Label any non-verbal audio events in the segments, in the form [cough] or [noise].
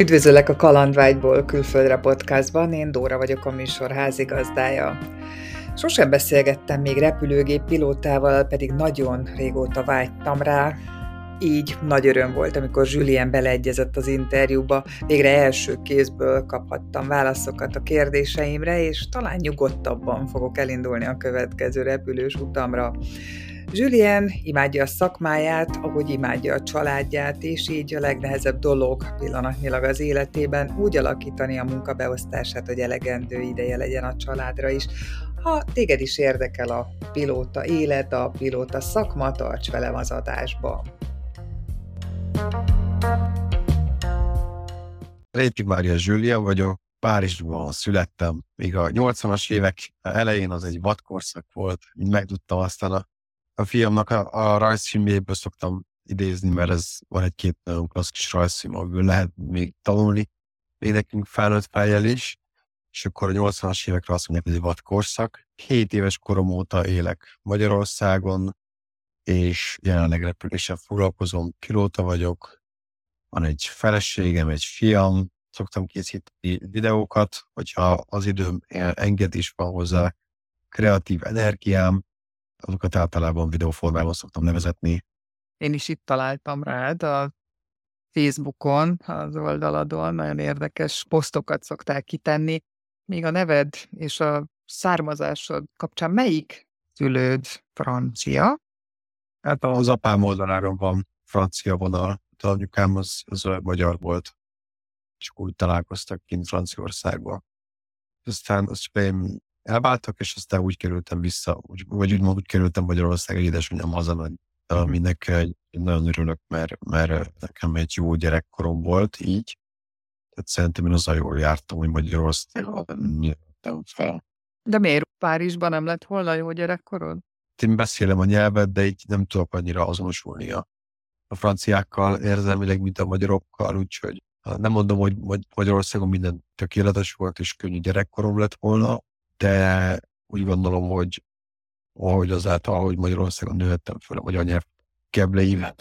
Üdvözöllek a Kalandvágyból külföldre podcastban, én Dóra vagyok a műsor házigazdája. Sosem beszélgettem még repülőgép pilótával, pedig nagyon régóta vágytam rá, így nagy öröm volt, amikor Julien beleegyezett az interjúba, végre első kézből kaphattam válaszokat a kérdéseimre, és talán nyugodtabban fogok elindulni a következő repülős utamra. Julien imádja a szakmáját, ahogy imádja a családját, és így a legnehezebb dolog pillanatnyilag az életében úgy alakítani a munkabeosztását, hogy elegendő ideje legyen a családra is. Ha téged is érdekel a pilóta élet, a pilóta szakma, tarts velem az adásba. Réti Mária Julien vagyok, Párizsban születtem, míg a 80-as évek elején az egy vadkorszak volt, így megtudtam aztán a a fiamnak a, a rajzfilmjéből szoktam idézni, mert ez van egy-két nagyon klasszikus rajzfilm, amiből lehet még tanulni, még nekünk felnőtt fejjel is, és akkor a 80-as évekre azt mondják, hogy vadkorszak. Hét éves korom óta élek Magyarországon, és jelenleg repüléssel foglalkozom, pilóta vagyok, van egy feleségem, egy fiam, szoktam készíteni videókat, hogyha az időm engedés van hozzá, kreatív energiám, azokat általában videóformában szoktam nevezetni. Én is itt találtam rád a Facebookon, az oldaladon, nagyon érdekes posztokat szoktál kitenni. Még a neved és a származásod kapcsán melyik szülőd francia? Hát az apám oldaláról van francia vonal, de anyukám az, az magyar volt, és úgy találkoztak kint Franciaországban. Aztán az én elváltak, és aztán úgy kerültem vissza, úgy, vagy úgymond úgy kerültem Magyarországra, édesanyám hazamegy, aminek nagyon örülök, mert, mert nekem egy jó gyerekkorom volt így. Tehát szerintem én azzal jól jártam, hogy Magyarországon jöttem fel. De miért Párizsban nem lett volna jó gyerekkorod? Én beszélem a nyelvet, de így nem tudok annyira azonosulni a, a franciákkal érzelmileg, mint a magyarokkal, úgyhogy nem mondom, hogy Magyarországon minden tökéletes volt, és könnyű gyerekkorom lett volna, de úgy gondolom, hogy ahogy azáltal, hogy Magyarországon nőhettem föl a magyar nyelv kebleiben,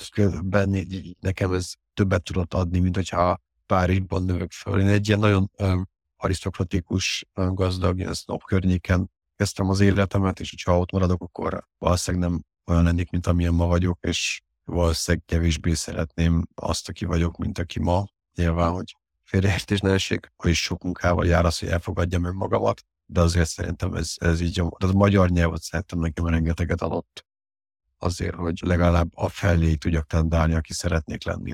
nekem ez többet tudott adni, mint hogyha Párizsban növök föl. Én egy ilyen nagyon um, arisztokratikus, um, gazdag, ilyen snob környéken kezdtem az életemet, és hogyha ott maradok, akkor valószínűleg nem olyan lennék, mint amilyen ma vagyok, és valószínűleg kevésbé szeretném azt, aki vagyok, mint aki ma. Nyilván, hogy félreértés ne essék, hogy sok munkával jár az, hogy elfogadjam önmagamat, de azért szerintem ez, ez így, tehát a magyar nyelvet szerintem nekem rengeteget adott azért, hogy legalább a felé tudjak tendálni, aki szeretnék lenni.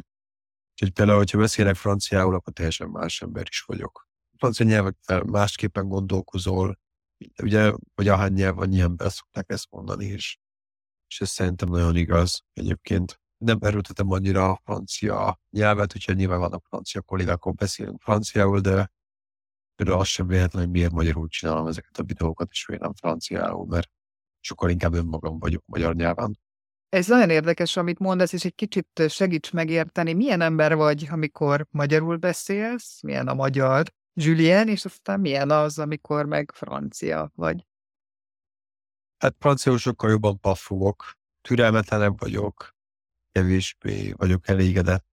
Úgyhogy például, hogyha beszélek franciául, akkor teljesen más ember is vagyok. A francia nyelvekkel másképpen gondolkozol, ugye, vagy ahány nyelv, annyi ember szokták ezt mondani is. És ez szerintem nagyon igaz egyébként. Nem erőltetem annyira a francia nyelvet, úgyhogy nyilván vannak francia kollégák, akkor beszélünk franciául, de például az sem véletlen, hogy miért magyarul csinálom ezeket a videókat, és miért nem franciául, mert sokkal inkább önmagam vagyok magyar nyelven. Ez nagyon érdekes, amit mondasz, és egy kicsit segíts megérteni, milyen ember vagy, amikor magyarul beszélsz, milyen a magyar Julien, és aztán milyen az, amikor meg francia vagy. Hát franciául sokkal jobban paffogok, türelmetlenebb vagyok, kevésbé vagyok elégedett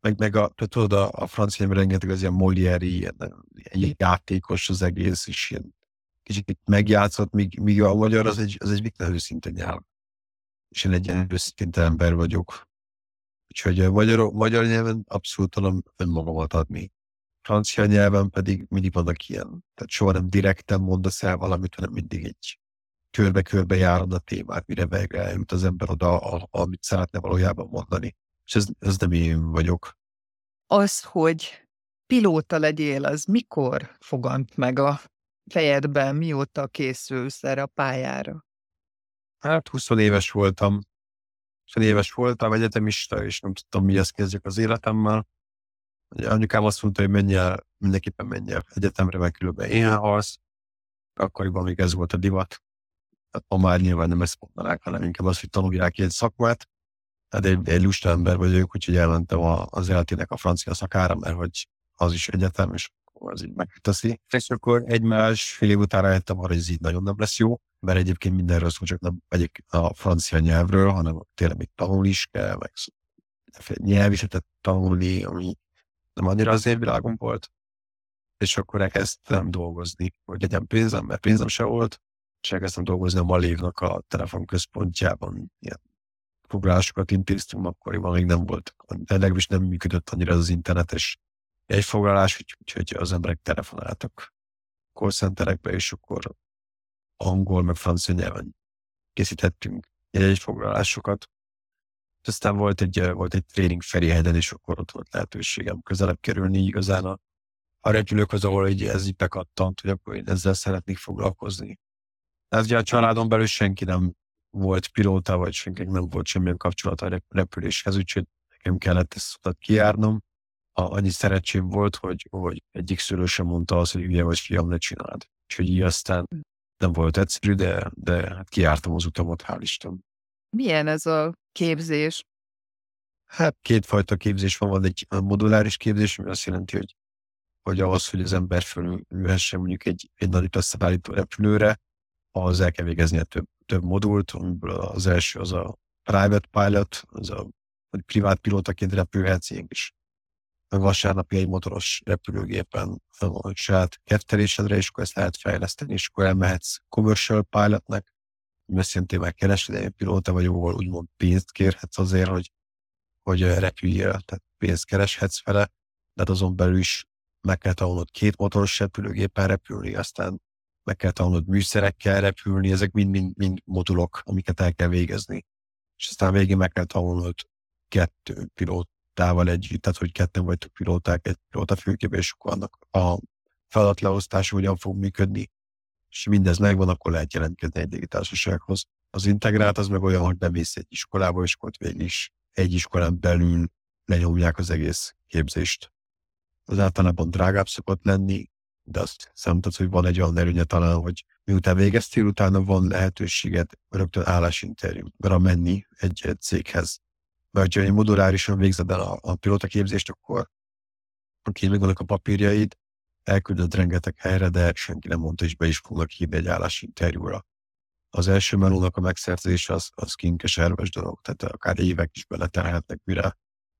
meg, meg a, tudod, a, a francia nyelven rengeteg az ilyen Molière, ilyen, ilyen játékos az egész, és ilyen kicsit megjátszott, míg, míg a magyar az egy, az egy viktor őszinte nyelv. És én egy ilyen őszinte ember vagyok. Úgyhogy a magyar, magyar nyelven abszolút tudom önmagamat adni. Francia nyelven pedig mindig vannak ilyen. Tehát soha nem direkten mondasz el valamit, hanem mindig egy körbe-körbe járod a témát, mire végre eljut az ember oda, amit szeretne valójában mondani. És ez, ez nem én vagyok. Az, hogy pilóta legyél, az mikor fogant meg a fejedben, mióta készülsz erre a pályára? Hát 20 éves voltam. 20 éves voltam, egyetemista, és nem tudtam, mihez kezdjek az életemmel. Anyukám azt mondta, hogy menj el, mindenképpen menj el egyetemre, meg különben én halsz. Akkoriban még ez volt a divat. Hát ma már nyilván nem ezt mondanák, hanem inkább az, hogy tanulják egy szakmát. Hát egy, egy lusta ember vagyok, úgyhogy elmentem a, az eltének a francia szakára, mert hogy az is egyetem, és az így megteszi. És akkor egy más fél év után rájöttem arra, hogy ez így nagyon nem lesz jó, mert egyébként mindenről szó, csak nem egyik a francia nyelvről, hanem tényleg még tanulni is kell, meg nyelvisetet tanulni, ami nem annyira az én világom volt, és akkor elkezdtem dolgozni, hogy legyen pénzem, mert pénzem se volt, és elkezdtem dolgozni a Malévnak a telefonközpontjában. Ilyen foglalásokat intéztünk, akkoriban még nem volt, legalábbis nem működött annyira az internetes egy foglalás, úgyhogy az emberek telefonáltak call centerekbe, és akkor angol, meg francia nyelven készítettünk egy foglalásokat. Aztán volt egy, volt egy tréning Ferihegyen, és akkor ott volt lehetőségem közelebb kerülni igazán a, a repülőkhöz, ahol egy, ez így bekattant, hogy akkor én ezzel szeretnék foglalkozni. Tehát ugye a családon belül senki nem volt pilóta, vagy senkinek nem volt semmilyen kapcsolat a repüléshez, úgyhogy nekem kellett ezt kijárnom. A, annyi szerencsém volt, hogy, hogy egyik szülő sem mondta azt, hogy ugye vagy fiam, ne csináld. Úgyhogy így aztán nem volt egyszerű, de, de hát kijártam az utamot, hál' Isten. Milyen ez a képzés? Hát kétfajta képzés van, van egy moduláris képzés, ami azt jelenti, hogy, hogy ahhoz, hogy az ember fölülhessen mondjuk egy, egy nagy repülőre, ahhoz el kell végeznie több, több modult, amiből az első az a private pilot, az a hogy privát pilótaként repülhetsz ilyen kis vasárnapi egy motoros repülőgépen a saját kettelésedre, és akkor ezt lehet fejleszteni, és akkor elmehetsz commercial pilotnek, szintén már kereskedelmi pilóta vagy, ahol úgymond pénzt kérhetsz azért, hogy, hogy repüljél, tehát pénzt kereshetsz vele, de hát azon belül is meg kell tanulnod két motoros repülőgépen repülni, aztán meg kell tanulnod műszerekkel repülni, ezek mind-mind modulok, amiket el kell végezni. És aztán végén meg kell tanulnod kettő pilótával együtt, tehát hogy ketten vagytok pilóták egy pilóta fülkébe, és akkor annak a feladatleosztása hogyan fog működni, és mindez megvan, akkor lehet jelentkezni egy légitársasághoz. Az integrált az meg olyan, hogy bemész egy iskolába, és ott végül is egy iskolán belül lenyomják az egész képzést. Az általában drágább szokott lenni, de azt számított, hogy van egy olyan előnye talán, hogy miután végeztél, utána van lehetőséged rögtön állásinterjúra menni egy, egy céghez. Mert ha modulárisan végzed el a, a pilóta képzést, akkor oké, még vannak a papírjaid, elküldött rengeteg helyre, de senki nem mondta, és be is fognak hívni egy állásinterjúra. Az első melónak a megszerzése az, az kinkes erves dolog, tehát akár évek is beletelhetnek, mire,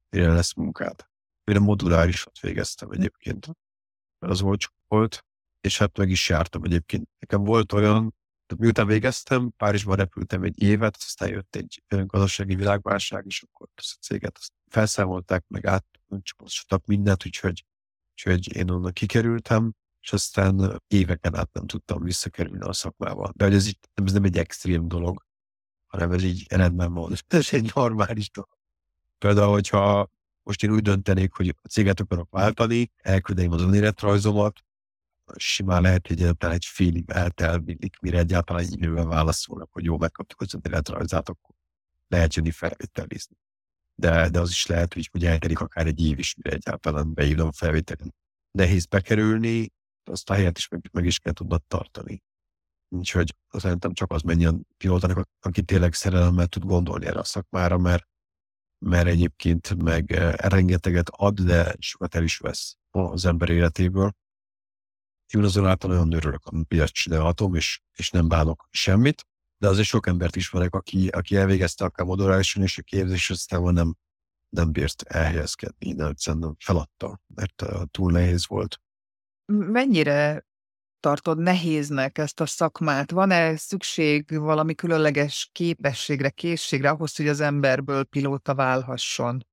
mire lesz munkád. Mire modulárisat végeztem egyébként, az volt, volt, és hát meg is jártam egyébként. Nekem volt olyan, tehát miután végeztem, Párizsban repültem egy évet, aztán jött egy gazdasági világválság, és akkor ezt a céget azt felszámolták, meg át, csak mindent, úgyhogy Úgyhogy én onnan kikerültem, és aztán éveken át nem tudtam visszakerülni a szakmába. De hogy ez, így, ez nem egy extrém dolog, hanem ez így rendben van. [laughs] Ez egy normális dolog. Például, hogyha most én úgy döntenék, hogy a céget akarok váltani, elküldeném az önéletrajzomat, simán lehet, hogy egyáltalán egy félig eltelvilik, mire egyáltalán egy idővel válaszolnak, hogy jó, megkaptuk az önéletrajzát, akkor lehet jönni felvételizni de, de az is lehet, hogy, hogy elterik akár egy év is, mire egyáltalán beírom felvételen. Nehéz bekerülni, azt a helyet is meg, meg is kell tudnod tartani. Úgyhogy szerintem csak az menjen pilótának, aki tényleg szerelemmel tud gondolni erre a szakmára, mert, mert egyébként meg eh, rengeteget ad, de sokat el is vesz az ember életéből. Én azonáltal olyan örülök, amit ilyet csinálhatom, és, és nem bánok semmit de azért sok embert ismerek, aki, aki elvégezte akár modulárisan és a képzés, aztán nem, nem bírt elhelyezkedni, de egyszerűen feladta, mert uh, túl nehéz volt. Mennyire tartod nehéznek ezt a szakmát? Van-e szükség valami különleges képességre, készségre ahhoz, hogy az emberből pilóta válhasson?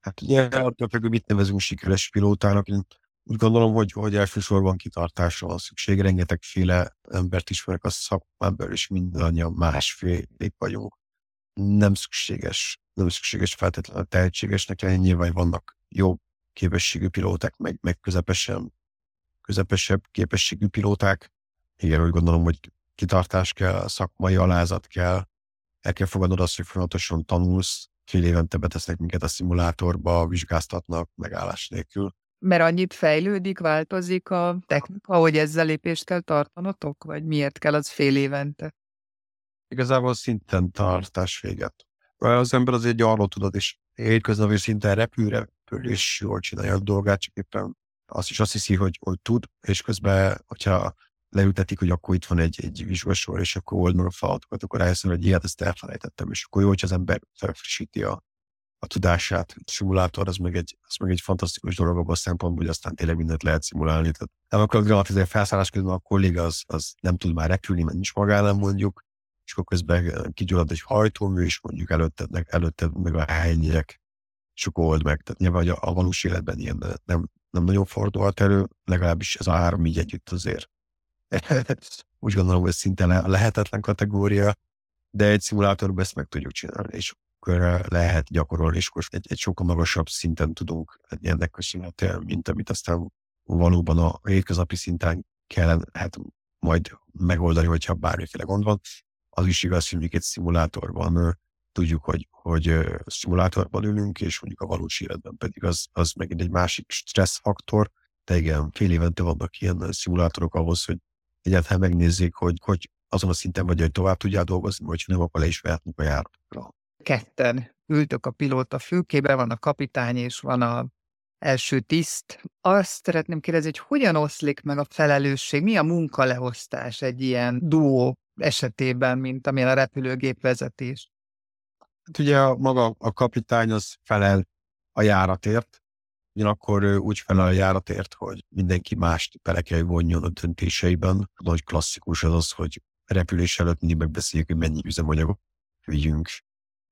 Hát ugye, attól függ, mit nevezünk sikeres pilótának. Én úgy gondolom, hogy, hogy elsősorban kitartásra van szükség. Rengetegféle embert ismerek a szakmában, és mindannyian másfélék vagyunk. Nem szükséges, nem szükséges feltétlenül tehetségesnek lenni. Nyilván vannak jó képességű pilóták, meg, meg közepesen, közepesebb képességű pilóták. Igen, úgy gondolom, hogy kitartás kell, szakmai alázat kell, el kell fogadnod azt, hogy folyamatosan tanulsz, fél évente betesznek minket a szimulátorba, vizsgáztatnak megállás nélkül mert annyit fejlődik, változik a technika, hogy ezzel lépést kell tartanotok, vagy miért kell az fél évente? Igazából szinten tartás véget. Az ember azért arról tudod, és hétköznapi szinten repül, repül, és jól csinálja a dolgát, csak éppen azt is azt hiszi, hogy, hogy tud, és közben, hogyha leültetik, hogy akkor itt van egy, egy vizsgasor, és akkor old meg a falatokat, akkor rájösszön, hogy ilyet ezt elfelejtettem, és akkor jó, hogy az ember felfrissíti a, a tudását. A szimulátor az meg egy, az meg egy fantasztikus dolog abban a szempontból, hogy aztán tényleg mindent lehet szimulálni. Tehát nem akarok dramatizálni felszállás közben a kolléga az, az nem tud már repülni, mert nincs magánál mondjuk, és akkor közben kigyullad egy hajtómű, és mondjuk előtte, előtte meg a helynyek sok old meg. Tehát nyilván a, a valós életben ilyen nem, nem nagyon fordulhat elő, legalábbis ez a három így együtt azért. [laughs] Úgy gondolom, hogy szinte lehetetlen kategória, de egy szimulátorban ezt meg tudjuk csinálni, és akkor lehet gyakorolni, és akkor egy, egy sokkal magasabb szinten tudunk ennek köszönhetően, mint amit aztán valóban a hétköznapi szinten kell hát majd megoldani, hogyha bármiféle gond van. Az is igaz, hogy egy szimulátorban tudjuk, hogy, hogy szimulátorban ülünk, és mondjuk a valós életben pedig az, az megint egy másik stresszfaktor, de igen, fél évente vannak ilyen szimulátorok ahhoz, hogy egyáltalán megnézzék, hogy, hogy azon a szinten vagy, hogy tovább tudjál dolgozni, vagy nem, akkor le is vehetnek a járatra. Ketten ültök a pilóta fülkében, van a kapitány és van a első tiszt. Azt szeretném kérdezni, hogy hogyan oszlik meg a felelősség, mi a munkaleosztás egy ilyen duó esetében, mint amilyen a repülőgép vezetés? Hát ugye a, maga a kapitány az felel a járatért, ugyanakkor úgy felel a járatért, hogy mindenki mást bele kell vonjon a döntéseiben. A nagy klasszikus az az, hogy repülés előtt mindig megbeszéljük, hogy mennyi üzemanyagot vigyünk.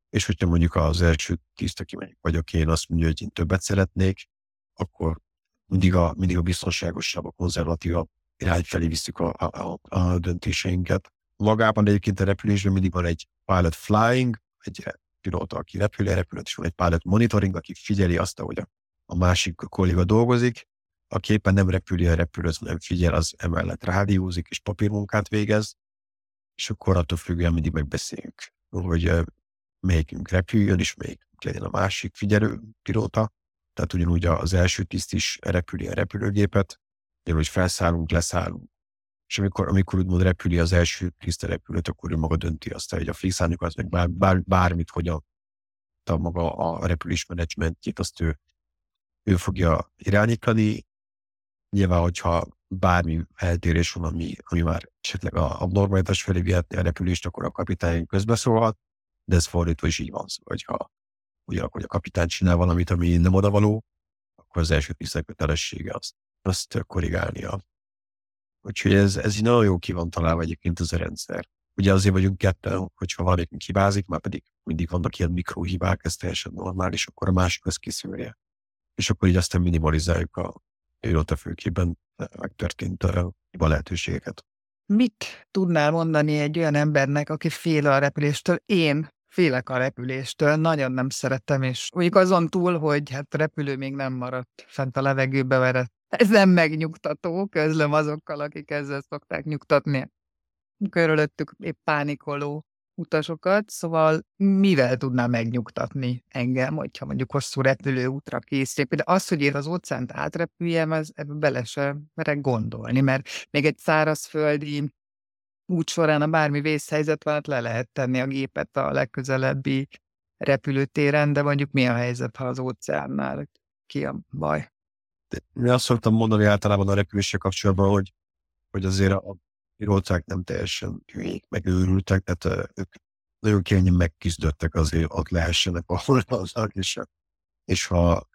És hogyha mondjuk az első tiszt, aki mondjuk vagyok én, azt mondja, hogy én többet szeretnék, akkor mindig a, mindig a biztonságosabb, a konzervatívabb irány felé visszük a, a, a döntéseinket. Magában egyébként a repülésben mindig van egy pilot flying, egy pilóta, aki repül, repülőt, és van egy pilot monitoring, aki figyeli azt, hogy a, a másik kolléga dolgozik, aki éppen nem repüli a repülőt, nem figyel, az emellett rádiózik és papírmunkát végez, és akkor attól függően mindig megbeszéljük, hogy melyikünk repüljön, és melyik legyen a másik figyelő pilóta. Tehát ugyanúgy az első tiszt is repüli a repülőgépet, hogy felszállunk, leszállunk. És amikor, amikor úgymond repüli az első tiszt a repülőt, akkor ő maga dönti azt, hogy a fixálni az meg bár, bár, bármit, hogy a, a maga a repülés menedzsmentjét, azt ő, ő fogja irányítani. Nyilván, hogyha bármi eltérés van, ami, ami már esetleg a, a normalitás felé vihetné a repülést, akkor a kapitány közbeszólhat, de ez fordítva is így van. Szóval, hogyha ugye, hogy a kapitány csinál valamit, ami nem odavaló, akkor az első tisztek kötelessége azt, azt korrigálnia. Úgyhogy ez, ez így nagyon jó ki van találva egyébként az a rendszer. Ugye azért vagyunk ketten, hogyha valamelyik hibázik, már pedig mindig vannak ilyen mikrohibák, ez teljesen normális, akkor a másik az kiszűrje. És akkor így aztán minimalizáljuk a főkében megtörtént a lehetőségeket. Mit tudnál mondani egy olyan embernek, aki fél a repüléstől? Én félek a repüléstől, nagyon nem szeretem, és mondjuk azon túl, hogy hát repülő még nem maradt fent a levegőbe, mert ez nem megnyugtató, közlöm azokkal, akik ezzel szokták nyugtatni. Körülöttük épp pánikoló utasokat, szóval mivel tudná megnyugtatni engem, hogyha mondjuk hosszú repülőútra készítek. Például az, hogy én az óceánt átrepüljem, ez, ebbe bele se merek gondolni, mert még egy szárazföldi út során, a bármi vészhelyzet van, hát le lehet tenni a gépet a legközelebbi repülőtéren, de mondjuk mi a helyzet, ha az óceánnál ki a baj? Én azt szoktam mondani általában a repüléssel kapcsolatban, hogy, hogy azért a pilóták nem teljesen hülyék, meg őrültek, tehát ők nagyon kényen megküzdöttek azért, ott lehessenek, ahol [laughs] azok, és, és ha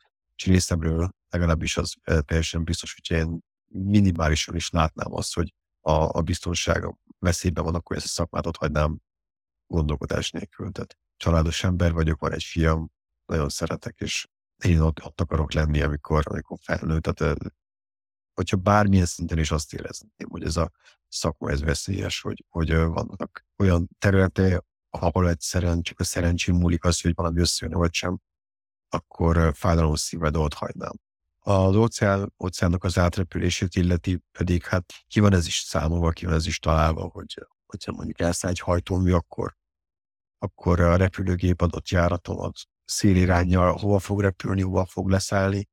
részemről legalábbis az teljesen biztos, hogy én minimálisan is látnám azt, hogy a, a biztonság veszélyben van, akkor ezt a szakmát ott hagynám gondolkodás nélkül. Tehát családos ember vagyok, van egy fiam, nagyon szeretek, és én ott, ott akarok lenni, amikor, amikor felnőtt. Tehát, hogyha bármilyen szinten is azt érezném, hogy ez a szakma ez veszélyes, hogy, hogy vannak olyan területek, ahol egyszerűen csak a szerencsém múlik az, hogy valami összejön, vagy sem, akkor fájdalom szíved ott hagynám. Az óceán, óceánnak az átrepülését illeti pedig, hát ki van ez is számolva, ki van ez is találva, hogy hogyha mondjuk elszáll egy hajtómű, akkor, akkor a repülőgép adott járaton az szélirányjal hova fog repülni, hova fog leszállni,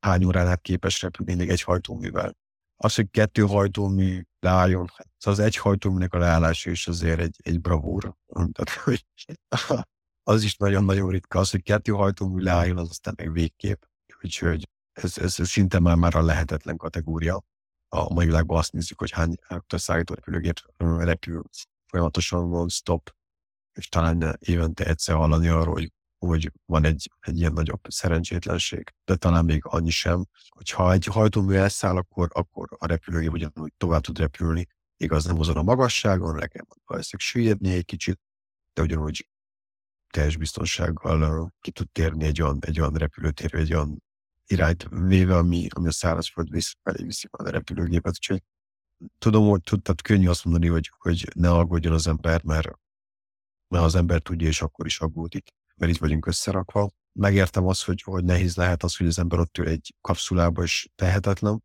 hány órán át képes repülni még egy hajtóművel. Az, hogy kettő hajtómű leálljon, hát az egy hajtóműnek a leállása is azért egy, egy bravúra. Tehát, [laughs] hogy az is nagyon-nagyon ritka. Az, hogy kettő hajtómű leálljon, az aztán meg végképp. Úgyhogy ez, ez, ez szinte már, már a lehetetlen kategória. A mai világban azt nézzük, hogy hány szállító repülőgép repül folyamatosan van stop, és talán évente egyszer hallani arról, hogy hogy van egy, egy ilyen nagyobb szerencsétlenség, de talán még annyi sem, hogyha egy hajtómű elszáll, akkor, akkor a repülőgép ugyanúgy tovább tud repülni, igaz nem azon a magasságon, nekem valószínűleg süllyedni egy kicsit, de ugyanúgy teljes biztonsággal ki tud térni egy olyan, egy olyan repülőtérre, egy olyan irányt véve, ami, ami a szárazföld felé viszi a repülőgépet. Úgyhogy tudom, hogy tudtad könnyű azt mondani, hogy, hogy ne aggódjon az ember, mert, mert az ember tudja, és akkor is aggódik, mert itt vagyunk összerakva. Megértem azt, hogy, hogy nehéz lehet az, hogy az ember ott ül egy kapszulába, és tehetetlen,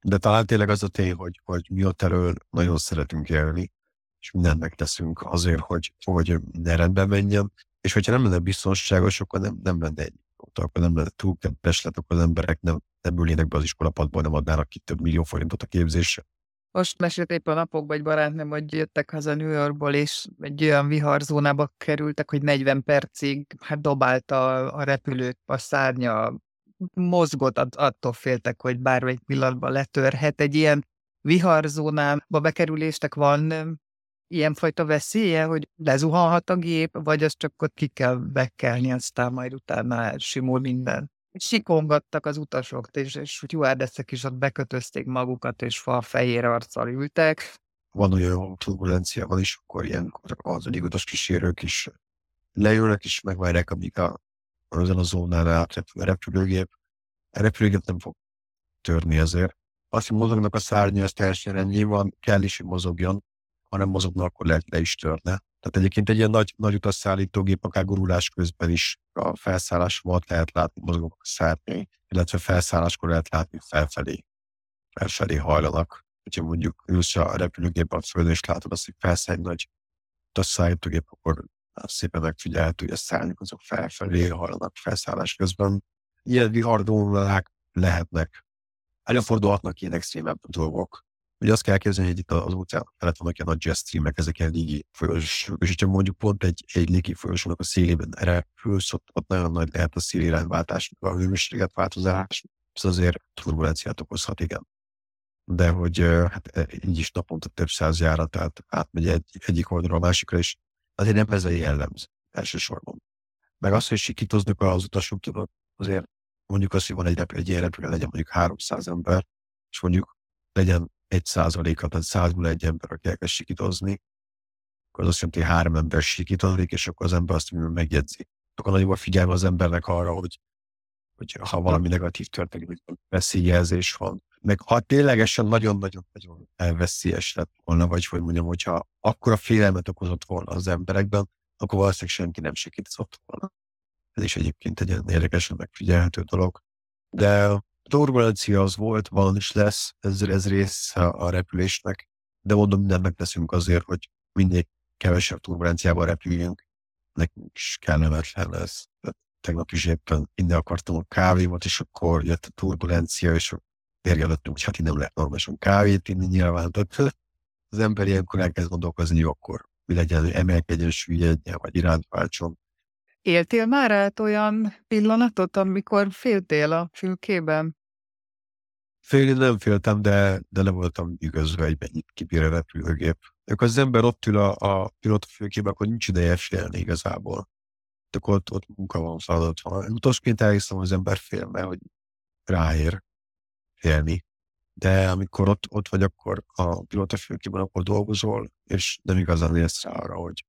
de talán tényleg az a tény, hogy, hogy mi ott elől nagyon szeretünk élni, és mindent megteszünk azért, hogy, hogy minden rendben menjen, és hogyha nem lenne biztonságos, akkor nem, nem lenne egy akkor nem lenne túl kedves lett, akkor az emberek nem, nem ülnének be az iskolapadból, nem adnának ki több millió forintot a képzésre. Most mesélt épp a napokban egy barátnőm, hogy jöttek haza New Yorkból, és egy olyan viharzónába kerültek, hogy 40 percig hát dobálta a repülőt a szárnya, mozgott, attól féltek, hogy bármelyik pillanatban letörhet. Egy ilyen viharzónába bekerüléstek van ilyenfajta veszélye, hogy lezuhanhat a gép, vagy az csak ott ki kell bekelni, aztán majd utána elsimul minden. Sikongattak az utasok, és, és juárdeszek is ott bekötözték magukat, és fa fehér arccal ültek. Van olyan turbulencia, van is, akkor ilyenkor az utas kísérők is leülnek, és megvárják, amíg a, azon a zónán átrepül a repülőgép. A repülőgép nem fog törni ezért. Azt, hogy mozognak a szárnya, ez teljesen rendjén van, kell is, hogy mozogjon, ha nem mozogna, akkor le, le is törne. Tehát egyébként egy ilyen nagy, nagy utasszállítógép, akár gurulás közben is a felszállás volt lehet látni mozgók szárnyai, illetve felszálláskor lehet látni felfelé, felfelé hajlanak. Hogyha mondjuk ülsz a repülőgépben a földön, és látod azt, hogy felszáll egy nagy utasszállítógép, akkor szépen megfigyelhető, hogy a szárnyak azok felfelé hajlanak felszállás közben. Ilyen vihardónalák lehetnek. Előfordulhatnak ilyen extrémebb dolgok, Ugye azt kell képzelni, hogy itt az óceán felett vannak ilyen nagy jet streamek, ezek ilyen légi folyosók, és hogyha mondjuk pont egy, egy légi folyosónak a szélében repülsz, ott, ott nagyon nagy lehet a szélirányváltás, a hőmérséklet változás, ez azért turbulenciát okozhat, igen. De hogy hát e, így is naponta több száz járat, tehát átmegy egy, egyik oldalra a másikra, és azért nem ez a jellemző elsősorban. Meg azt, hogy sikítoznak az utasok, tudod, azért mondjuk azt, hogy van egy, repülő, egy ilyen repülő, legyen mondjuk 300 ember, és mondjuk legyen egy százaléka, tehát százból egy ember, aki elkezd sikítozni, akkor az azt jelenti, hogy három ember sikítozik, és akkor az ember azt megjegyzi. Akkor nagyobb a figyelme az embernek arra, hogy, hogy ha valami negatív történik, hogy veszélyjelzés van. Meg ha ténylegesen nagyon-nagyon-nagyon elveszélyes lett volna, vagy hogy mondjam, hogyha akkora félelmet okozott volna az emberekben, akkor valószínűleg senki nem sikítozott volna. Ez is egyébként egy érdekesen megfigyelhető dolog. De turbulencia az volt, van is lesz, ez, ez rész a, repülésnek, de mondom, mindent megteszünk azért, hogy minél kevesebb turbulenciával repüljünk. Nekünk is kellemetlen lesz. Tegnap is éppen innen akartam a kávémat, és akkor jött a turbulencia, és érjelöttünk, hogy hát így nem lehet normálisan kávét inni nyilván. Tehát az ember ilyenkor elkezd gondolkozni, hogy akkor mi legyen, hogy emelkedjen, süllyedjen, vagy iránt váltson. Éltél már át olyan pillanatot, amikor féltél a fülkében? Félni nem féltem, de, de le voltam igazva, hogy mennyit kibír a repülőgép. Akkor az ember ott ül a, a pilóta fülkében, akkor nincs ideje félni igazából. Akkor ott, ott munka van, feladat van. Utasként elhiszem, az ember fél, mert hogy ráér félni. De amikor ott, ott vagy, akkor a pilóta fülkében, akkor dolgozol, és nem igazán élsz rá arra, hogy,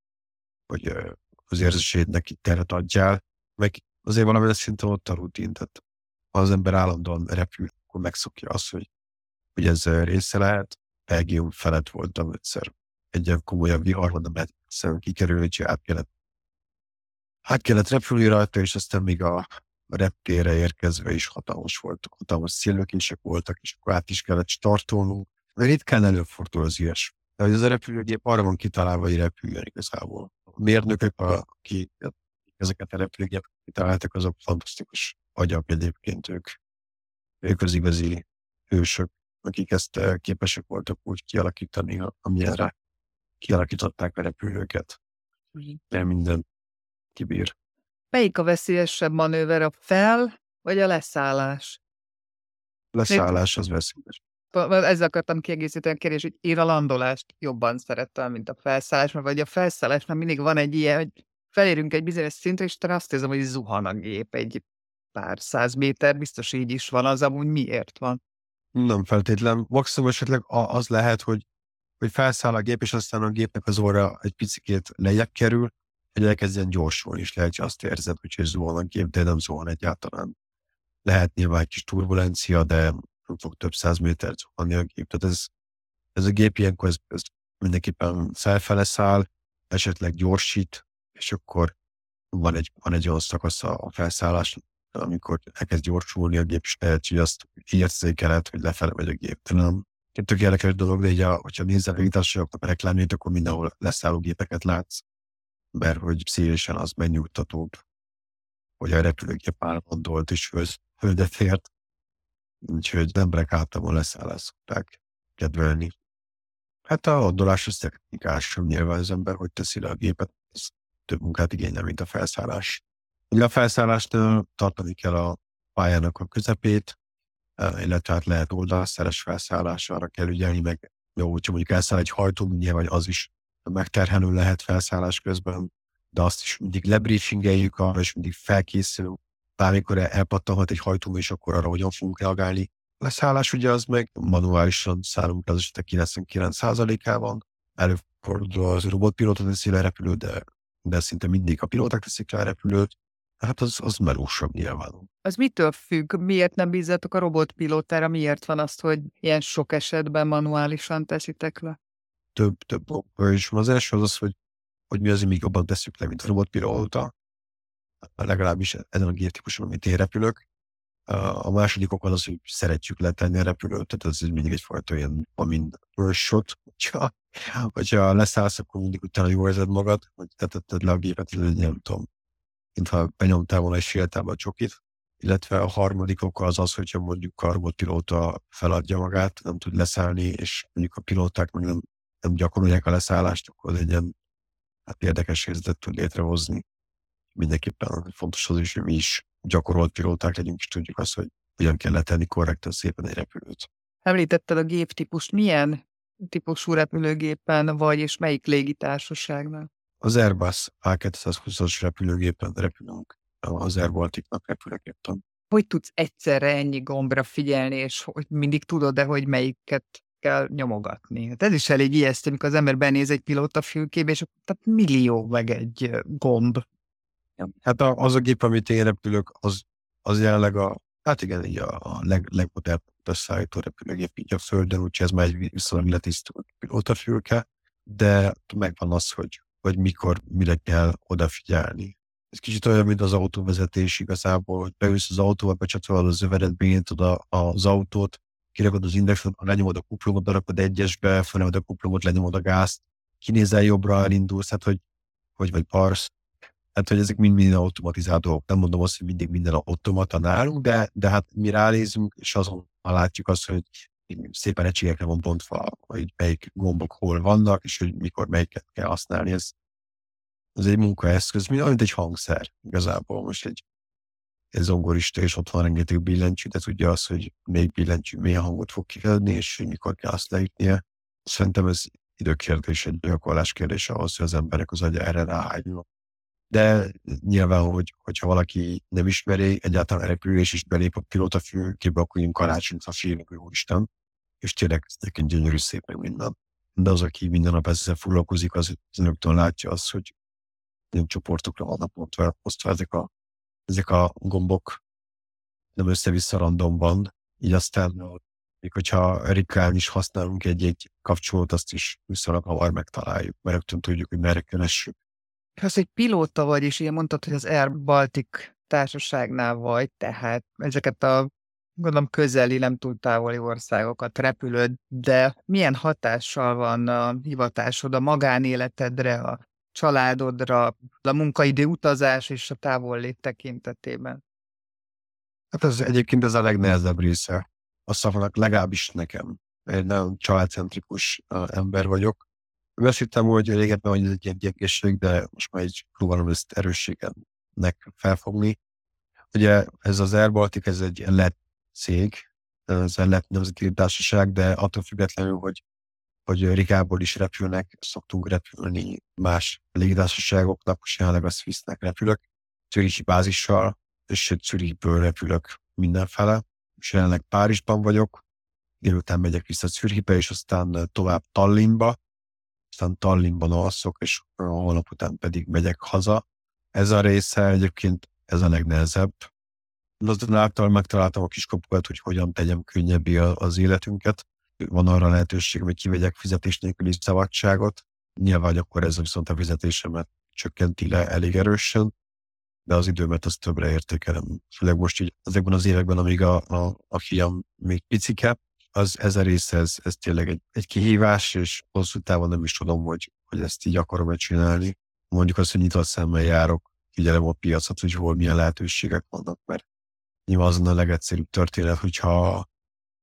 hogy az érzésédnek itt teret adjál, meg azért valamilyen szinten ott a rutin, tehát ha az ember állandóan repül, akkor megszokja azt, hogy, hogy ez része lehet. Belgium felett voltam egyszer egy ilyen komolyabb viharban, de mert egyszerűen kikerülni, hogy át kellett, át kellett repülni rajta, és aztán még a, reptére érkezve is hatalmas voltak, hatalmas szélvekések voltak, és akkor át is kellett startolnunk. Ritkán előfordul az ilyes. De hogy az a repülőgép arra van kitalálva, hogy repüljön igazából mérnökök, akik ezeket a repülőgépeket kitaláltak, azok fantasztikus agyak egyébként ők. Ők az igazi hősök, akik ezt eh, képesek voltak úgy kialakítani, amilyenre kialakították a repülőket. De minden kibír. Melyik a veszélyesebb manőver, a fel vagy a leszállás? Leszállás az veszélyes ezzel akartam kiegészíteni a kérdés, hogy én a landolást jobban szerettem, mint a felszállás, mert vagy a felszállás, mert mindig van egy ilyen, hogy felérünk egy bizonyos szintre, és te azt érzem, hogy zuhan a gép egy pár száz méter, biztos így is van, az amúgy miért van? Nem feltétlen. Maximum esetleg az lehet, hogy, hogy felszáll a gép, és aztán a gépnek az óra egy picit lejjebb kerül, hogy elkezdjen gyorsulni, és lehet, hogy azt érzed, hogy zuhan a gép, de nem zuhan egyáltalán. Lehet nyilván egy kis turbulencia, de nem fog több száz méter zuhanni a gép. Tehát ez, ez a gép ilyenkor ez, ez mindenképpen felfele száll, esetleg gyorsít, és akkor van egy, van egy olyan szakasz a felszállás, amikor elkezd gyorsulni a gép, és lehet, hogy azt érzékeled, hogy lefele megy a gép. De nem. Egy tök érdekes dolog, de így, a, hogyha nézel a reklámjait, akkor mindenhol leszálló gépeket látsz, mert hogy szívesen az megnyugtatóbb, hogy a repülőgép már mondolt is föld, földet ért. Úgyhogy emberek általában leszállást szokták kedvelni. Hát a oldalás az technikás, nyilván az ember, hogy teszi le a gépet, ez több munkát igényel, mint a felszállás. Ugye a felszállásnál tartani kell a pályának a közepét, eh, illetve hát lehet oldalszeres felszállás, arra kell ügyelni, meg jó, hogyha mondjuk elszáll egy hajtó, vagy az is megterhelő lehet felszállás közben, de azt is mindig lebriefingeljük arra, és mindig felkészülünk. Bármikor elpattanhat egy hajtó, és akkor arra hogyan fogunk reagálni. A leszállás ugye az meg manuálisan szállunk az esetek 99%-ában. Előfordul az robotpilóta teszi le repülő, de, de szinte mindig a pilóták teszik le a repülőt. Hát az, az melósabb nyilván. Az mitől függ? Miért nem bízzatok a robotpilótára? Miért van azt, hogy ilyen sok esetben manuálisan teszitek le? Több, több. És az első az az, hogy, hogy mi azért még jobban tesszük le, mint a robotpilóta. Legalábbis ezen a géptípuson, amit én repülök. A második ok az az, hogy szeretjük letenni a repülőt, tehát ez mindig egyfajta ilyen, amin shot, hogyha, hogyha leszállsz, akkor mindig utána jó érzed magad, hogy tetetted le a gépet, nem tudom, mintha benyomtál volna egy féltába a csokit, illetve a harmadik oka az az, hogyha mondjuk a pilóta feladja magát, nem tud leszállni, és mondjuk a pilóták meg nem, nem gyakorolják a leszállást, akkor egy ilyen hát érdekes helyzetet tud létrehozni. Mindenképpen fontos az is, hogy mi is gyakorolt pilóták legyünk, és tudjuk azt, hogy hogyan kell letenni korrektan szépen egy repülőt. Említetted a géptípust. Milyen típusú repülőgépen vagy, és melyik légitársaságnál? Az Airbus A220-as repülőgépen repülünk, az Air Baltic-nak repülőgépen. Hogy tudsz egyszerre ennyi gombra figyelni, és hogy mindig tudod-e, hogy melyiket kell nyomogatni? Hát ez is elég ijesztő, amikor az ember benéz egy pilóta fülkébe, és tehát millió meg egy gomb. Hát az a gép, amit én repülök, az, az jelenleg a, hát igen, így a, a leg, legmodernebb összeállító repülőgép így a Földön, úgyhogy ez már egy viszonylag letisztult pilótafülke, de megvan az, hogy vagy mikor mire kell odafigyelni. Ez kicsit olyan, mint az autóvezetés igazából, hogy beülsz az autóba, becsatolod az övedet, beintod a, az autót, kirakod az indexet, lenyomod a kuplumot, rakod egyesbe, felemeled a kuplumot, lenyomod a gázt, kinézel jobbra, elindulsz, hát hogy, hogy vagy parsz. Hát, hogy ezek mind-mind automatizált dolgok. Nem mondom azt, hogy mindig minden automata nálunk, de, de hát mi ránézünk, és azon látjuk azt, hogy szépen egységekre van bontva, hogy melyik gombok hol vannak, és hogy mikor melyiket kell használni. Ez, ez egy munkaeszköz, mint egy hangszer igazából. Most egy, egy zongorista, és ott van rengeteg billentyű, de tudja azt, hogy melyik billentyű milyen hangot fog kiadni, és hogy mikor kell azt leütnie. Szerintem ez időkérdés, egy gyakorlás kérdés ahhoz, hogy az emberek az agya erre ráálljon. De nyilván, hogy, hogyha valaki nem ismeri, egyáltalán repülés is belép a pilóta fülkébe, akkor ilyen karácsony a félnek, hogy úristen, és tényleg egy gyönyörű szép meg minden. De az, aki minden nap ezzel foglalkozik, az rögtön látja azt, hogy nem csoportokra vannak osztva, osztva ezek a, ezek a gombok, nem össze-vissza randomban, így aztán még hogyha rikán is használunk egy-egy kapcsolót, azt is viszonylag hamar megtaláljuk, mert rögtön tudjuk, hogy merre keressük. Ha egy pilóta vagy, és ilyen mondtad, hogy az Air Baltic társaságnál vagy, tehát ezeket a gondolom közeli, nem túl távoli országokat repülöd, de milyen hatással van a hivatásod a magánéletedre, a családodra, a munkaidő utazás és a távollét tekintetében? Hát ez egyébként ez a legnehezebb része a szavnak, legalábbis nekem. Egy nagyon családcentrikus ember vagyok. Azt hittem, hogy régebben hogy ez egy ilyen gyengeség, de most már így próbálom ezt erősségemnek felfogni. Ugye ez az Air Baltic, ez egy lett cég, ez egy lett nemzeti társaság, de attól függetlenül, hogy hogy Rigából is repülnek, szoktunk repülni más légitársaságoknak, most jelenleg a Swissnek repülök, Zürichi bázissal, és Zürichből repülök mindenfele, és jelenleg Párizsban vagyok, délután megyek vissza Zürichbe, és aztán tovább Tallinnba, aztán Tallinnban alszok, és holnap után pedig megyek haza. Ez a része egyébként ez a legnehezebb. Azonáltal megtaláltam a kiskapukat, hogy hogyan tegyem könnyebbé az életünket. Van arra lehetőség, hogy kivegyek fizetés nélküli szabadságot. Nyilván akkor ez viszont a fizetésemet csökkenti le elég erősen, de az időmet azt többre értékelem. Főleg most így ezekben az években, amíg a, a, a fiam még picike, az ez a rész, ez, ez tényleg egy, egy kihívás, és hosszú távon nem is tudom, hogy, hogy ezt így akarom-e csinálni. Mondjuk azt, hogy nyitott szemmel járok, figyelem a piacot, hogy hol milyen lehetőségek vannak, mert nyilván azon a legegyszerűbb történet, hogyha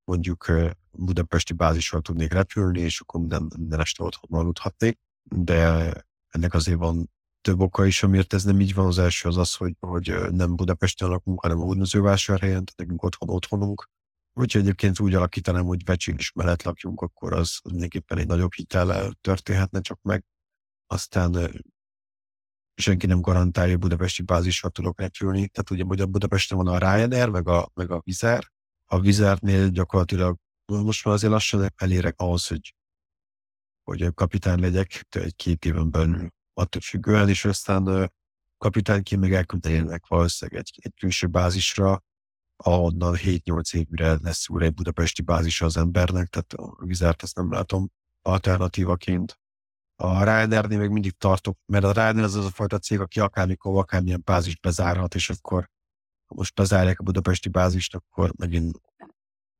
mondjuk budapesti bázisról tudnék repülni, és akkor minden, minden este otthon aludhatnék, de ennek azért van több oka is, amiért ez nem így van. Az első az az, hogy, hogy nem Budapesten lakunk, hanem a Hódmezővásárhelyen, tehát nekünk otthon otthonunk. Hogyha egyébként úgy alakítanám, hogy is mellett lakjunk, akkor az, az mindenképpen egy nagyobb hitel történhetne csak meg. Aztán senki nem garantálja, hogy budapesti bázisra tudok repülni. Tehát ugye hogy a Budapesten van a Ryanair, meg a, meg a Vizer. A Vizernél gyakorlatilag most már azért lassan elérek ahhoz, hogy, hogy kapitány legyek egy-két éven belül attól függően, és aztán kapitányként meg elküldenének valószínűleg egy, egy külső bázisra, ahonnan 7-8 évre lesz újra egy budapesti bázisa az embernek, tehát a vizert ezt nem látom alternatívaként. A Ryanairnél még mindig tartok, mert a Ryanair az az a fajta cég, aki akármikor, akármilyen bázist bezárhat, és akkor ha most bezárják a budapesti bázist, akkor megint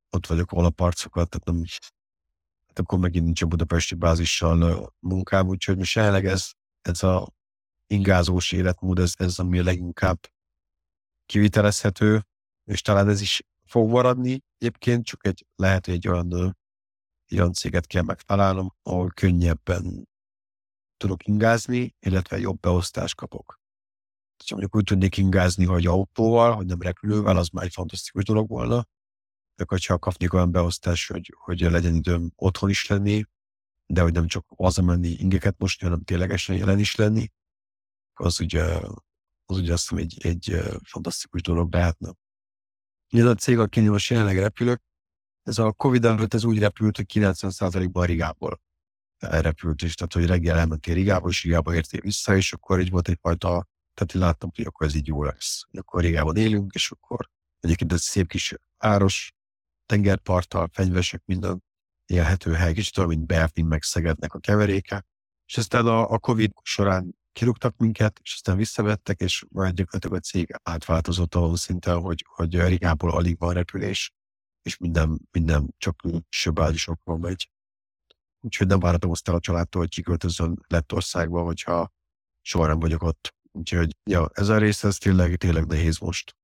ott vagyok a parcokat, tehát nem, hát akkor megint nincs a budapesti bázissal munkám, úgyhogy most jelenleg ez, ez a ingázós életmód, ez, ez ami leginkább kivitelezhető, és talán ez is fog maradni. Egyébként csak egy, lehet, hogy egy olyan, egy olyan céget kell megtalálnom, ahol könnyebben tudok ingázni, illetve jobb beosztást kapok. Ha mondjuk úgy tudnék ingázni, hogy autóval, hogy nem repülővel, az már egy fantasztikus dolog volna. De hogyha kapnék olyan beosztás, hogy, hogy legyen időm otthon is lenni, de hogy nem csak menni ingeket most, hanem ténylegesen jelen is lenni, az ugye, az ugye azt hiszem egy, egy fantasztikus dolog lehetne. Ez a cég, akinél most jelenleg repülök, ez a Covid előtt ez úgy repült, hogy 90%-ban Rigából elrepült is, tehát hogy reggel elmentél Rigába, és Rigába értél vissza, és akkor így volt egyfajta, tehát én láttam, hogy akkor ez így jó lesz. Akkor Rigában élünk, és akkor egyébként ez szép kis áros, tengerparttal, fenyvesek, minden élhető hely, kicsit olyan, mint Berlin meg Szegednek a keveréke. És aztán a, a Covid során kirúgtak minket, és aztán visszavettek, és majd gyakorlatilag a cég átváltozott ahol szinten, hogy, hogy Rigából alig van repülés, és minden, minden csak söbbázisokon megy. Úgyhogy nem várhatom azt el a családtól, hogy kiköltözön Lettországba, hogyha soha nem vagyok ott. Úgyhogy ja, ez a rész, ez tényleg, tényleg nehéz most.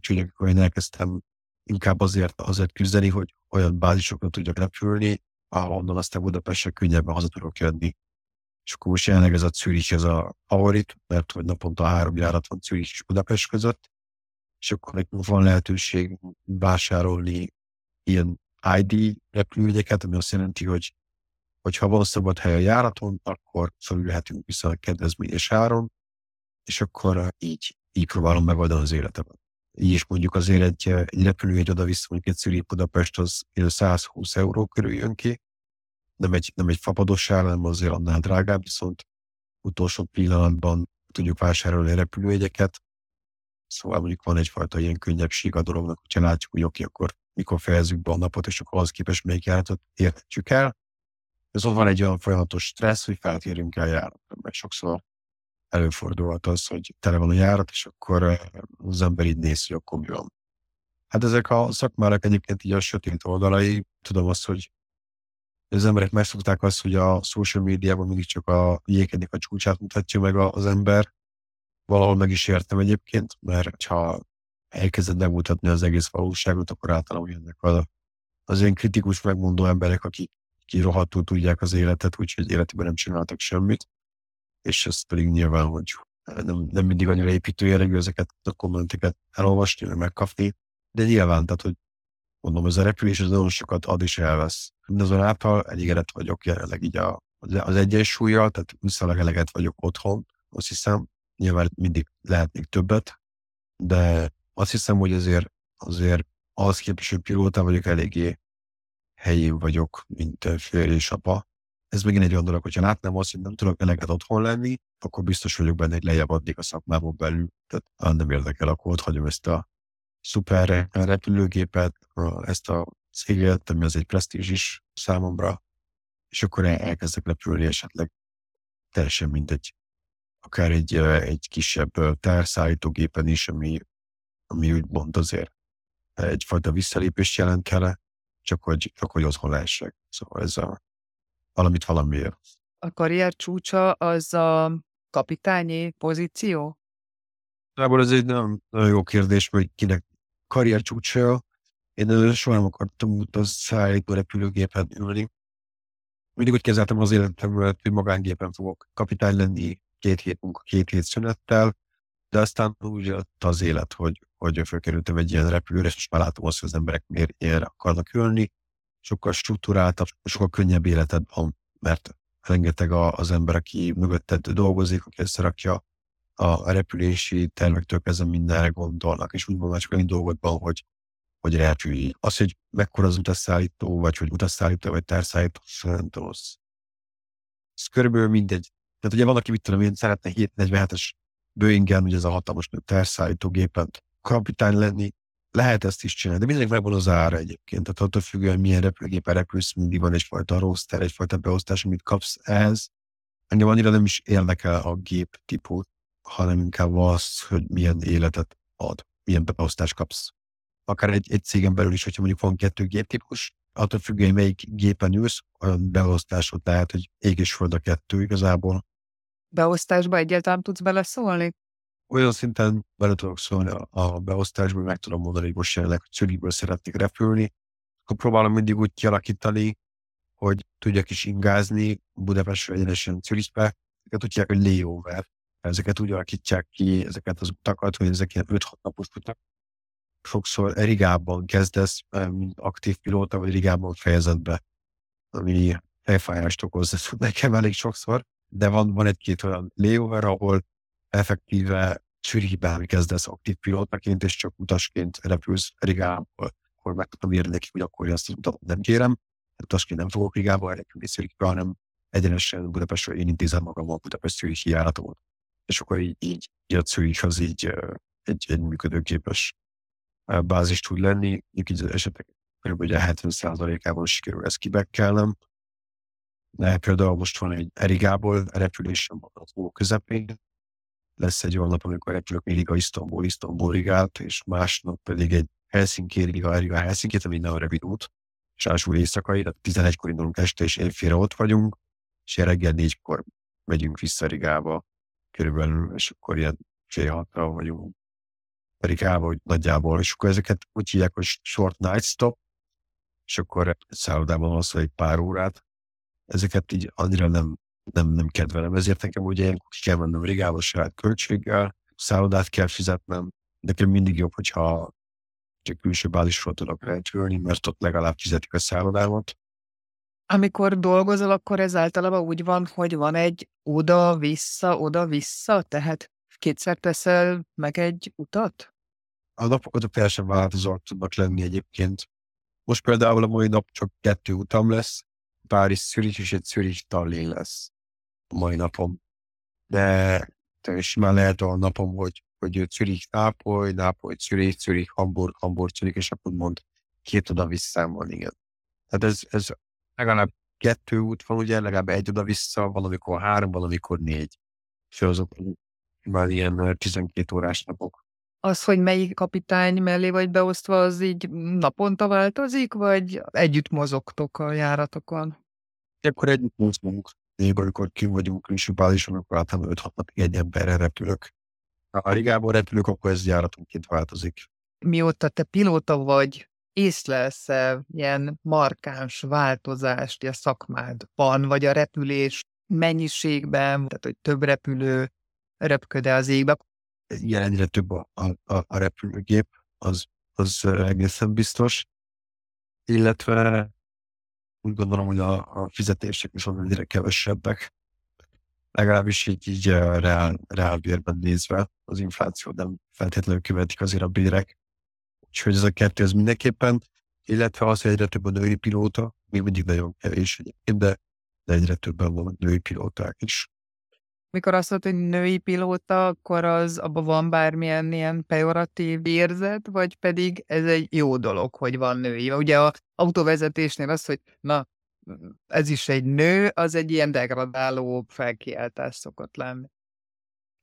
Csak akkor én elkezdtem inkább azért, azért küzdeni, hogy olyan bázisokra tudjak repülni, ahonnan aztán Budapestre könnyebben haza tudok jönni. És akkor most jelenleg ez a Zürich, ez a favorit, mert hogy naponta három járat van Zürich és Budapest között, és akkor nekünk van lehetőség vásárolni ilyen ID repülőjegyeket, ami azt jelenti, hogy hogyha van szabad hely a járaton, akkor felülhetünk vissza a kedvezményes áron, és akkor így, így próbálom megoldani az életemet. Így is mondjuk azért egy, egy repülőjegy oda-vissza, mondjuk egy Zürich Budapest, az 120 euró körül jön ki, nem egy, nem egy fapados ár, hanem azért annál drágább, viszont utolsó pillanatban tudjuk vásárolni repülőjegyeket, Szóval mondjuk van egyfajta ilyen könnyebbség a dolognak, hogyha látjuk, hogy oké, akkor mikor fejezzük be a napot, és akkor az képest még járatot érhetjük el. Viszont van egy olyan folyamatos stressz, hogy feltérünk el járatra, mert sokszor előfordulhat az, hogy tele van a járat, és akkor eh, az ember így néz, hogy akkor mi van. Hát ezek a szakmának egyébként így a sötét oldalai. Tudom azt, hogy az emberek megszokták azt, hogy a social médiában mindig csak a jékednek a csúcsát mutatja meg az ember. Valahol meg is értem egyébként, mert ha elkezded megmutatni az egész valóságot, akkor általában jönnek az, az ilyen kritikus, megmondó emberek, akik ki rohadtul tudják az életet, úgyhogy életében nem csináltak semmit, és ez pedig nyilván, hogy nem, nem mindig annyira építő jellegű ezeket a kommenteket elolvasni, meg megkapni, de nyilván, tehát, hogy mondom, ez a repülés az nagyon sokat ad és elvesz. Mindazonáltal elégedett vagyok jelenleg így a, az egyensúlyjal, tehát viszonylag eleget vagyok otthon, azt hiszem, nyilván mindig lehet többet, de azt hiszem, hogy azért, azért az képest, hogy pilóta vagyok, eléggé helyén vagyok, mint férj és apa. Ez megint egy olyan dolog, hogyha látnám azt, hogy nem tudok eleget otthon lenni, akkor biztos vagyok benne, hogy lejjebb adnék a szakmámon belül. Tehát nem érdekel, akkor ott hagyom ezt a szuper repülőgépet, ezt a céget, ami az egy presztízs is számomra, és akkor elkezdek repülni esetleg teljesen mindegy. Akár egy, egy kisebb terszállítógépen is, ami, ami úgymond azért egyfajta visszalépést jelent kell, csak hogy, csak hogy otthon lehessek. Szóval ez a, valamit valamiért. A karrier csúcsa az a kapitányi pozíció? Nából ez egy nagyon, nagyon jó kérdés, hogy kinek karrier csúcsa. Én soha nem akartam utazszállító repülőgépen ülni. Mindig úgy kezeltem az életemről, hogy magángépen fogok kapitány lenni két hét munka, két hét szünettel, de aztán úgy jött az élet, hogy, hogy fölkerültem egy ilyen repülőre, és már látom azt, hogy az emberek miért ilyenre akarnak ülni. Sokkal struktúráltabb, sokkal könnyebb életed van, mert rengeteg az ember, aki mögötted dolgozik, aki összerakja a repülési tervektől kezdve mindenre gondolnak, és úgy van csak olyan dolgokban, hogy, hogy repülj. Az, hogy mekkora az utasszállító, vagy hogy utasszállító, vagy terszállító, szerintem az, az körülbelül mindegy. Tehát ugye van, aki mit tudom én, szeretne 747-es Boeing-en, ugye ez a hatalmas terszállító gépet kapitány lenni, lehet ezt is csinálni, de mindenki megvan az ára egyébként. Tehát attól függően, milyen repülőgépen repülsz, mindig van egyfajta roster, egyfajta beosztás, amit kapsz ehhez. Engem annyira nem is érdekel a gép típus, hanem inkább az, hogy milyen életet ad, milyen beosztást kapsz. Akár egy, egy cégen belül is, hogyha mondjuk van kettő géptípus, attól függően, melyik gépen ülsz, olyan beosztásod lehet, hogy ég és föld a kettő igazából. Beosztásba egyáltalán tudsz beleszólni? Olyan szinten bele tudok szólni a, a beosztásba, hogy meg tudom mondani, hogy most jelenleg Zürichből szeretnék repülni. Akkor próbálom mindig úgy kialakítani, hogy tudjak is ingázni Budapestről egyenesen Zürichbe. Ezeket úgy hogy layover ezeket úgy alakítják ki, ezeket az utakat, hogy ezek ilyen 5-6 napos utak. Sokszor Rigában kezdesz, mint aktív pilóta, vagy Rigában fejezed be, ami fejfájást okoz [laughs] nekem elég sokszor, de van, van egy-két olyan layover, ahol effektíve Zürichben kezdesz aktív pilótaként, és csak utasként repülsz Rigából, akkor meg tudom írni nekik, hogy akkor ezt az utat nem kérem, utasként nem fogok Rigába repülni Zürichbe, hanem egyenesen Budapestről én intézem magam a Budapest Zürichi járatomat és akkor így, így is az így egy, egy működőképes bázis tud lenni. Így az esetek kb. 70%-ában sikerül ezt kibekkelnem. De például most van egy Erigából repülésem az ó közepén, lesz egy olyan nap, amikor repülök Riga, Isztambul, Isztambul, Rigát, és másnap pedig egy Helsinki, Riga, Riga, Helsinki, ami nagyon rövid út, és ásul éjszakai, tehát 11-kor indulunk este, és éjfélre ott vagyunk, és reggel négykor megyünk vissza Rigába körülbelül, és akkor ilyen fél hatra vagyunk Amerikában, hogy nagyjából, és akkor ezeket úgy hívják, hogy short night stop, és akkor szállodában az, egy pár órát. Ezeket így annyira nem, nem, nem kedvelem, ezért nekem ugye ilyen ki kell mennem Rigába saját költséggel, szállodát kell fizetnem, nekem mindig jobb, hogyha csak külső bázisról tudok repülni, mert ott legalább fizetik a szállodámat, amikor dolgozol, akkor ez általában úgy van, hogy van egy oda-vissza, oda-vissza, tehát kétszer teszel meg egy utat? A napok azok teljesen változóak tudnak lenni egyébként. Most például a mai nap csak kettő utam lesz, Párizs Zürich és egy Zürich Tallinn lesz a mai napom. De simán lehet a napom, hogy, hogy Zürich Nápoly, Nápoly Zürich, Zürich Hamburg, Hamburg Zürich, és akkor mond két oda vissza van, igen. Tehát ez, ez legalább kettő út van, ugye, legalább egy oda-vissza, valamikor három, valamikor négy. És azok már ilyen 12 órás napok. Az, hogy melyik kapitány mellé vagy beosztva, az így naponta változik, vagy együtt mozogtok a járatokon? Akkor együtt mozgunk. Még amikor kim vagyunk bázison, akkor általában 5-6 napig egy emberrel repülök. Ha a Rigából repülök, akkor ez járatonként változik. Mióta te pilóta vagy, észlelsz-e ilyen markáns változást a szakmádban, vagy a repülés mennyiségben, tehát hogy több repülő röpköde az égbe? Igen, egyre több a, a, a repülőgép, az, az egészen biztos. Illetve úgy gondolom, hogy a, a fizetések viszont egyre kevesebbek. Legalábbis így, így reál, reál bérben nézve az infláció nem feltétlenül követik azért a bérek. Úgyhogy ez a kettő az mindenképpen, illetve az, hogy egyre több a női pilóta, még mindig nagyon kevés egyébként, de, de egyre többen van női pilóták is. Mikor azt mondod, hogy női pilóta, akkor az abban van bármilyen ilyen pejoratív érzet, vagy pedig ez egy jó dolog, hogy van női? Ugye a autóvezetésnél az, hogy na, ez is egy nő, az egy ilyen degradáló felkiáltás szokott lenni.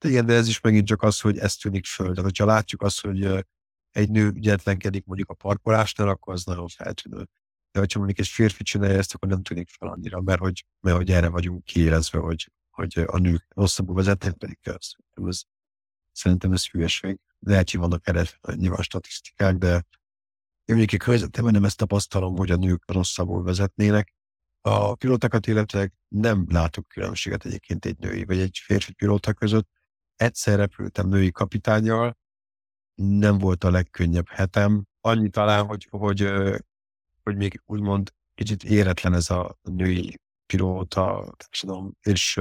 Igen, de ez is megint csak az, hogy ez tűnik föl. Tehát, ha látjuk azt, hogy egy nő ügyetlenkedik mondjuk a parkolásnál, akkor az nagyon feltűnő. De ha mondjuk egy férfi csinálja ezt, akkor nem tűnik fel annyira, mert hogy, mert hogy erre vagyunk kiélezve, hogy, hogy a nők rosszabbul vezetnek, pedig ez, ez, szerintem ez hülyeség. Lehet, hogy vannak erre nyilván statisztikák, de én mondjuk a környezetemben nem ezt tapasztalom, hogy a nők rosszabbul vezetnének. A pilótákat illetve nem látok különbséget egyébként egy női vagy egy férfi pilóta között. Egyszer repültem női kapitányjal, nem volt a legkönnyebb hetem. Annyi talán, hogy, hogy, hogy még úgymond kicsit éretlen ez a női pilóta társadalom, és,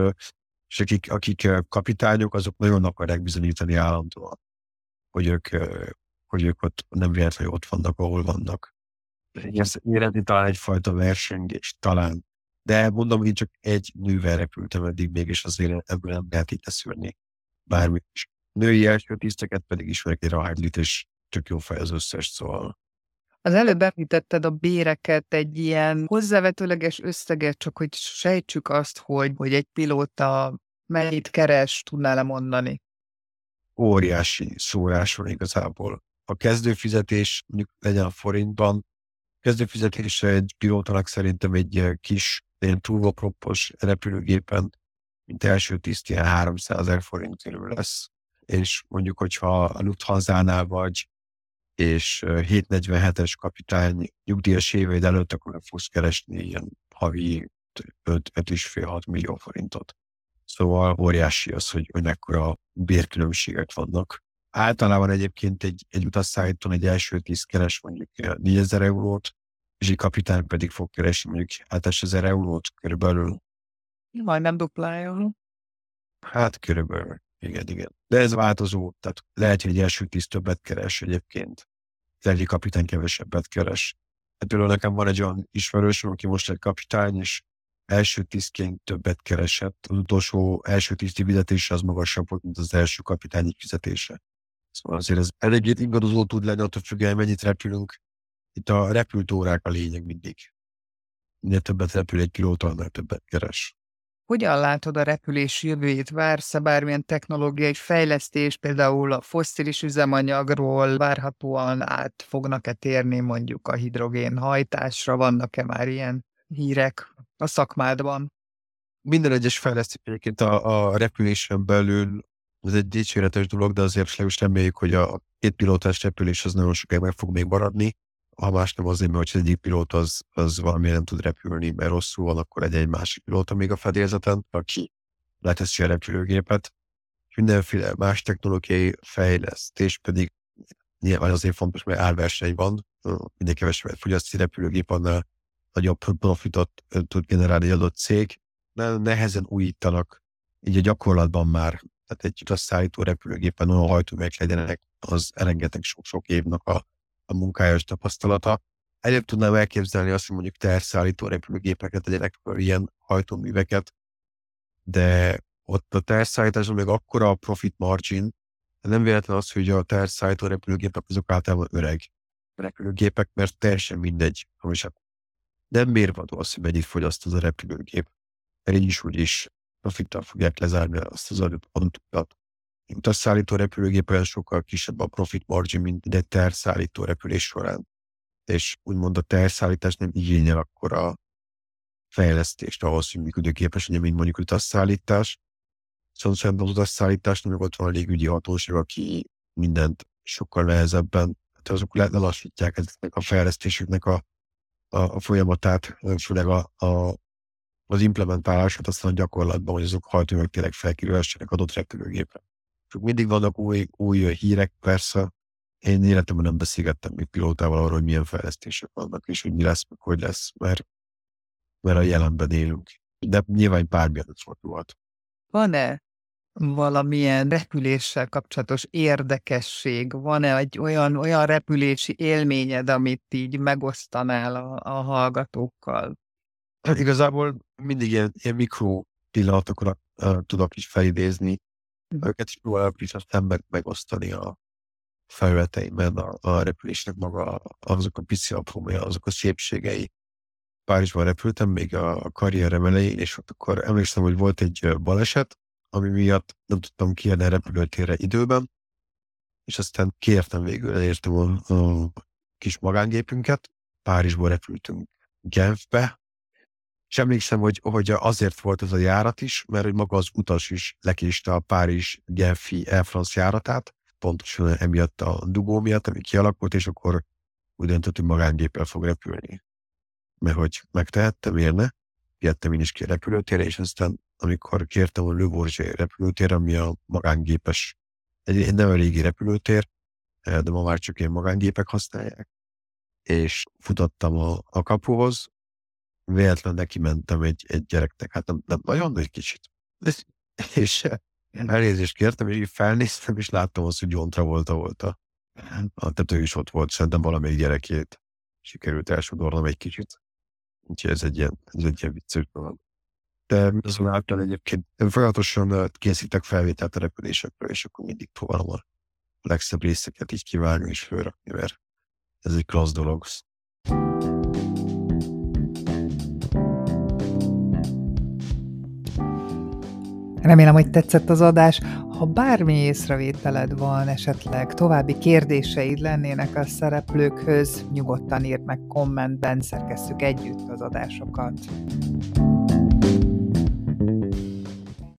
és akik, akik kapitányok, azok nagyon akarják bizonyítani állandóan, hogy ők, hogy ők ott nem véletlenül ott vannak, ahol vannak. Ez érezni talán egyfajta versengés, talán. De mondom, én csak egy nővel repültem eddig még, és azért ebből nem lehet így leszűrni bármit is. Női első tiszteket pedig ismerek egy Rahádlit, és tök jó fej az összes, szóval az előbb említetted a béreket, egy ilyen hozzávetőleges összeget, csak hogy sejtsük azt, hogy, hogy egy pilóta mennyit keres, tudnál-e mondani? Óriási szórás van igazából. A kezdőfizetés mondjuk legyen a forintban, kezdőfizetése egy pilótának szerintem egy eh, kis, ilyen turboproppos repülőgépen, mint első tiszt, ilyen 300 ezer forint körül lesz. És mondjuk, hogyha a Lufthansa-nál vagy, és 747-es kapitány nyugdíjas éveid előtt, akkor meg fogsz keresni ilyen havi 5,5-6 millió forintot. Szóval óriási az, hogy, hogy mekkora bérkülönbségek vannak. Általában egyébként egy, egy utasszállítón egy első tíz keres mondjuk 4000 eurót, és egy kapitány pedig fog keresni mondjuk 7000 eurót körülbelül. Majdnem duplája. Hát körülbelül. Igen, igen. De ez változó, tehát lehet, hogy egy első tíz többet keres egyébként. Egy kapitány kevesebbet keres. Hát például nekem van egy olyan ismerősöm, aki most egy kapitány, és első tisztként többet keresett. Az utolsó első tiszti fizetése az magasabb volt, mint az első kapitányi fizetése. Szóval azért ez eléggé ingadozó tud lenni, attól függően mennyit repülünk. Itt a repült órák a lényeg mindig. Minél többet repül egy pilóta, annál többet keres. Hogyan látod a repülés jövőjét? Vársz-e bármilyen technológiai fejlesztés, például a fosszilis üzemanyagról várhatóan át fognak-e térni mondjuk a hidrogén hajtásra? Vannak-e már ilyen hírek a szakmádban? Minden egyes fejlesztés egyébként a, a repülésen belül ez egy dicséretes dolog, de azért is reméljük, hogy a két pilótás repülés az nagyon sokáig meg fog még maradni ha más nem azért, mert hogy egyik pilóta az, az valamiért nem tud repülni, mert rosszul van, akkor egy, egy másik pilóta még a fedélzeten, aki leteszi a repülőgépet. Mindenféle más technológiai fejlesztés pedig nyilván azért fontos, mert árverseny van, minden kevesebbet fogyasztja repülőgép, annál nagyobb profitot tud generálni egy adott cég. Nehezen újítanak, így a gyakorlatban már, tehát egy utasszállító repülőgépen olyan hajtóművek legyenek, az elengednek sok-sok évnek a a munkájás tapasztalata. Előbb tudnám elképzelni azt, hogy mondjuk terszállító repülőgépeket tegyenek fel ilyen hajtóműveket, de ott a terszállításon még akkora a profit margin, nem véletlen az, hogy a terszállító repülőgépek azok általában öreg repülőgépek, mert teljesen mindegy, sem nem mérvadó az, hogy mennyit fogyaszt az a repülőgép. Mert így is úgy is profittal fogják lezárni azt az adott utasszállító repülőgép olyan sokkal kisebb a profit margin, mint egy terszállító repülés során. És úgymond a terszállítás nem igényel akkor a fejlesztést ahhoz, hogy működőképes legyen, mint mondjuk utasszállítás. Szóval szerintem az utasszállítás nem ott van a légügyi hatóság, aki mindent sokkal nehezebben, tehát azok lelassítják ezeknek a fejlesztéseknek a, a, a folyamatát, főleg a, a, az implementálását aztán a gyakorlatban, hogy azok hajtóművek tényleg felkerülhessenek adott repülőgépre. Csak mindig vannak új, új hírek, persze. Én életemben nem beszélgettem még pilótával arról, hogy milyen fejlesztések vannak, és hogy mi lesz, meg hogy lesz, mert mert a jelenben élünk. De nyilván bármilyen volt. Van-e valamilyen repüléssel kapcsolatos érdekesség? Van-e egy olyan, olyan repülési élményed, amit így megosztanál a, a hallgatókkal? Hát igazából mindig ilyen, ilyen mikro pillanatokat uh, tudok is felidézni. Uh-huh. Őket is próbálok is aztán meg, megosztani a felületeimben a, a repülésnek maga, azok a pici apró, azok a szépségei. Párizsban repültem még a, a karrierem elején, és ott akkor emlékszem, hogy volt egy baleset, ami miatt nem tudtam kijönni a repülőtérre időben, és aztán kértem végül, elértem a, a kis magángépünket, Párizsból repültünk Genfbe, és emlékszem, hogy, hogy azért volt ez a járat is, mert maga az utas is lekéste a Párizs-Genfi Air France járatát, pontosan emiatt a dugó miatt, ami kialakult, és akkor úgy döntött, hogy magángéppel fog repülni. Mert hogy megtehettem, miért ne? Én is ki a repülőtérre, és aztán amikor kértem a Le Bourget repülőtér, ami a magángépes, egy nem a régi repülőtér, eh, de ma már csak ilyen magángépek használják, és futottam a, a kapuhoz, véletlenül neki mentem egy, egy gyereknek, hát nem, nem nagyon, de egy kicsit. És elnézést kértem, és így felnéztem, és láttam azt, hogy John Travolta volt a, a tető is ott volt, szerintem valamelyik gyerekét sikerült elsodornom egy kicsit. Úgyhogy ez egy ilyen, ez egy ilyen vicces dolog de azonáltal egyébként folyamatosan készítek felvételt a repülésekről, és akkor mindig próbálom a legszebb részeket így kivágni és fölrakni, mert ez egy klassz dolog. Remélem, hogy tetszett az adás. Ha bármi észrevételed van, esetleg további kérdéseid lennének a szereplőkhöz, nyugodtan írd meg kommentben, szerkesszük együtt az adásokat.